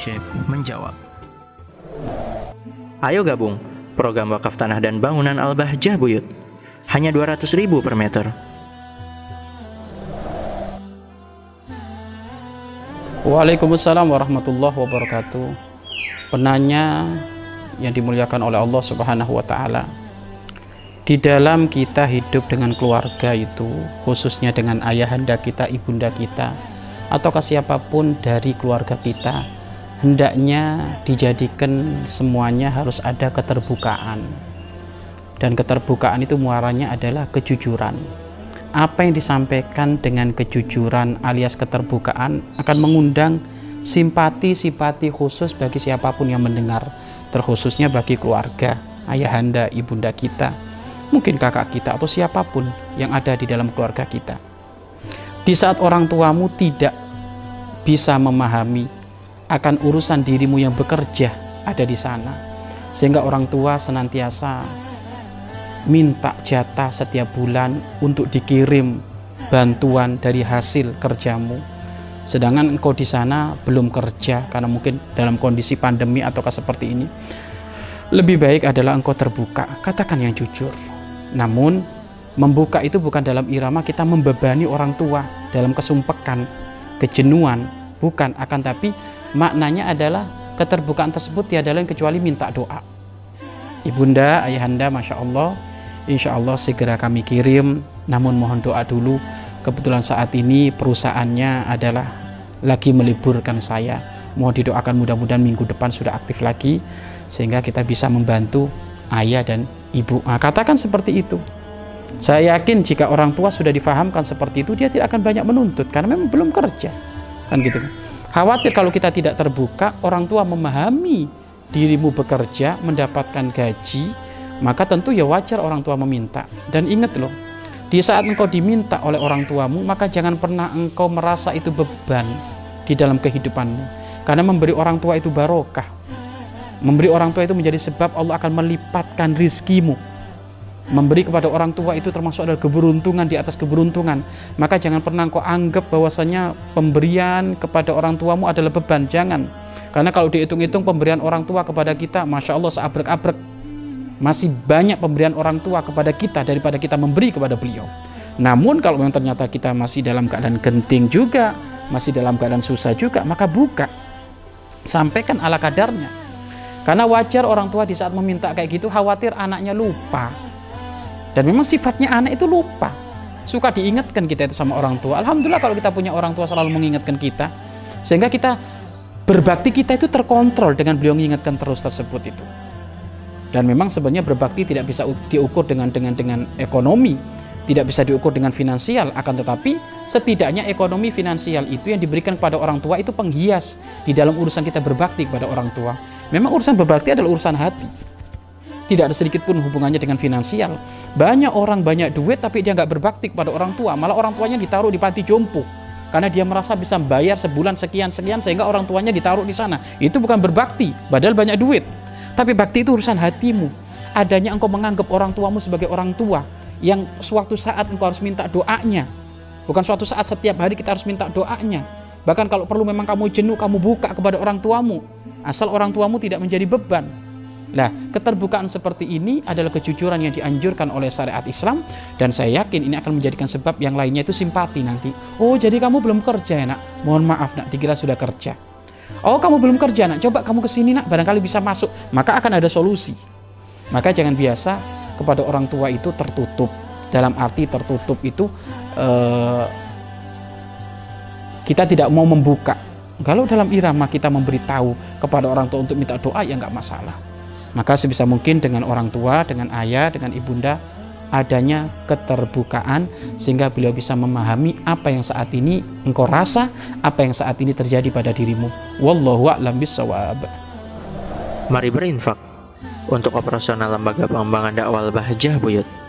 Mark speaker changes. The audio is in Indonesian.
Speaker 1: Syekh menjawab. Ayo gabung program wakaf tanah dan bangunan Al-Bahjah Buyut. Hanya 200 ribu per meter.
Speaker 2: Waalaikumsalam warahmatullahi wabarakatuh. Penanya yang dimuliakan oleh Allah Subhanahu wa taala. Di dalam kita hidup dengan keluarga itu, khususnya dengan ayahanda kita, ibunda kita, ataukah siapa pun dari keluarga kita, hendaknya dijadikan semuanya harus ada keterbukaan. Dan keterbukaan itu muaranya adalah kejujuran apa yang disampaikan dengan kejujuran alias keterbukaan akan mengundang simpati-simpati khusus bagi siapa pun yang mendengar, terkhususnya bagi keluarga, ayahanda, ibunda kita, mungkin kakak kita atau siapa pun yang ada di dalam keluarga kita. Di saat orang tuamu tidak bisa memahami akan urusan dirimu yang bekerja ada di sana, sehingga orang tua senantiasa minta jatah setiap bulan untuk dikirim bantuan dari hasil kerjamu. Sedangkan engkau di sana belum kerja karena mungkin dalam kondisi pandemi ataukah seperti ini. Lebih baik adalah engkau terbuka, katakan yang jujur. Namun membuka itu bukan dalam irama kita membebani orang tua dalam kesumpekan, kejenuhan, bukan akan tapi maknanya adalah keterbukaan tersebut tiada lain kecuali minta doa. Ibunda, ayahanda, masya Allah, Insya Allah segera kami kirim. Namun mohon doa dulu. Kebetulan saat ini perusahaannya adalah lagi meliburkan saya. Mohon didoakan mudah-mudahan minggu depan sudah aktif lagi sehingga kita bisa membantu ayah dan ibu. Nah, katakan seperti itu. Saya yakin jika orang tua sudah difahamkan seperti itu dia tidak akan banyak menuntut karena memang belum kerja. Kan gitu khawatir kalau kita tidak terbuka orang tua memahami dirimu bekerja mendapatkan gaji maka tentu ya wajar orang tua meminta. Dan ingat loh, di saat engkau diminta oleh orang tuamu, maka jangan pernah engkau merasa itu beban di dalam kehidupanmu. Karena memberi orang tua itu barokah. Memberi orang tua itu menjadi sebab Allah akan melipatkan rizkimu. Memberi kepada orang tua itu termasuk adalah keberuntungan di atas keberuntungan. Maka jangan pernah engkau anggap bahwasanya pemberian kepada orang tuamu adalah beban. Jangan. Karena kalau dihitung-hitung pemberian orang tua kepada kita, Masya Allah seabrek-abrek masih banyak pemberian orang tua kepada kita daripada kita memberi kepada beliau. Namun kalau memang ternyata kita masih dalam keadaan genting juga, masih dalam keadaan susah juga, maka buka. Sampaikan ala kadarnya. Karena wajar orang tua di saat meminta kayak gitu khawatir anaknya lupa. Dan memang sifatnya anak itu lupa. Suka diingatkan kita itu sama orang tua. Alhamdulillah kalau kita punya orang tua selalu mengingatkan kita. Sehingga kita berbakti kita itu terkontrol dengan beliau mengingatkan terus tersebut itu dan memang sebenarnya berbakti tidak bisa diukur dengan dengan dengan ekonomi tidak bisa diukur dengan finansial akan tetapi setidaknya ekonomi finansial itu yang diberikan kepada orang tua itu penghias di dalam urusan kita berbakti kepada orang tua memang urusan berbakti adalah urusan hati tidak ada sedikit pun hubungannya dengan finansial banyak orang banyak duit tapi dia nggak berbakti kepada orang tua malah orang tuanya ditaruh di panti jompo karena dia merasa bisa bayar sebulan sekian sekian sehingga orang tuanya ditaruh di sana itu bukan berbakti padahal banyak duit tapi bakti itu urusan hatimu. Adanya engkau menganggap orang tuamu sebagai orang tua yang suatu saat engkau harus minta doanya. Bukan suatu saat setiap hari kita harus minta doanya. Bahkan kalau perlu memang kamu jenuh, kamu buka kepada orang tuamu. Asal orang tuamu tidak menjadi beban. Nah, keterbukaan seperti ini adalah kejujuran yang dianjurkan oleh syariat Islam dan saya yakin ini akan menjadikan sebab yang lainnya itu simpati nanti. Oh, jadi kamu belum kerja ya, Nak? Mohon maaf, Nak, dikira sudah kerja. Oh kamu belum kerja nak, coba kamu ke sini nak, barangkali bisa masuk. Maka akan ada solusi. Maka jangan biasa kepada orang tua itu tertutup. Dalam arti tertutup itu eh, kita tidak mau membuka. Kalau dalam irama kita memberitahu kepada orang tua untuk minta doa ya nggak masalah. Maka sebisa mungkin dengan orang tua, dengan ayah, dengan ibunda adanya keterbukaan sehingga beliau bisa memahami apa yang saat ini engkau rasa, apa yang saat ini terjadi pada dirimu. Wallahu a'lam bishawab.
Speaker 1: Mari berinfak untuk operasional lembaga pengembangan dakwah Bahjah Buyut.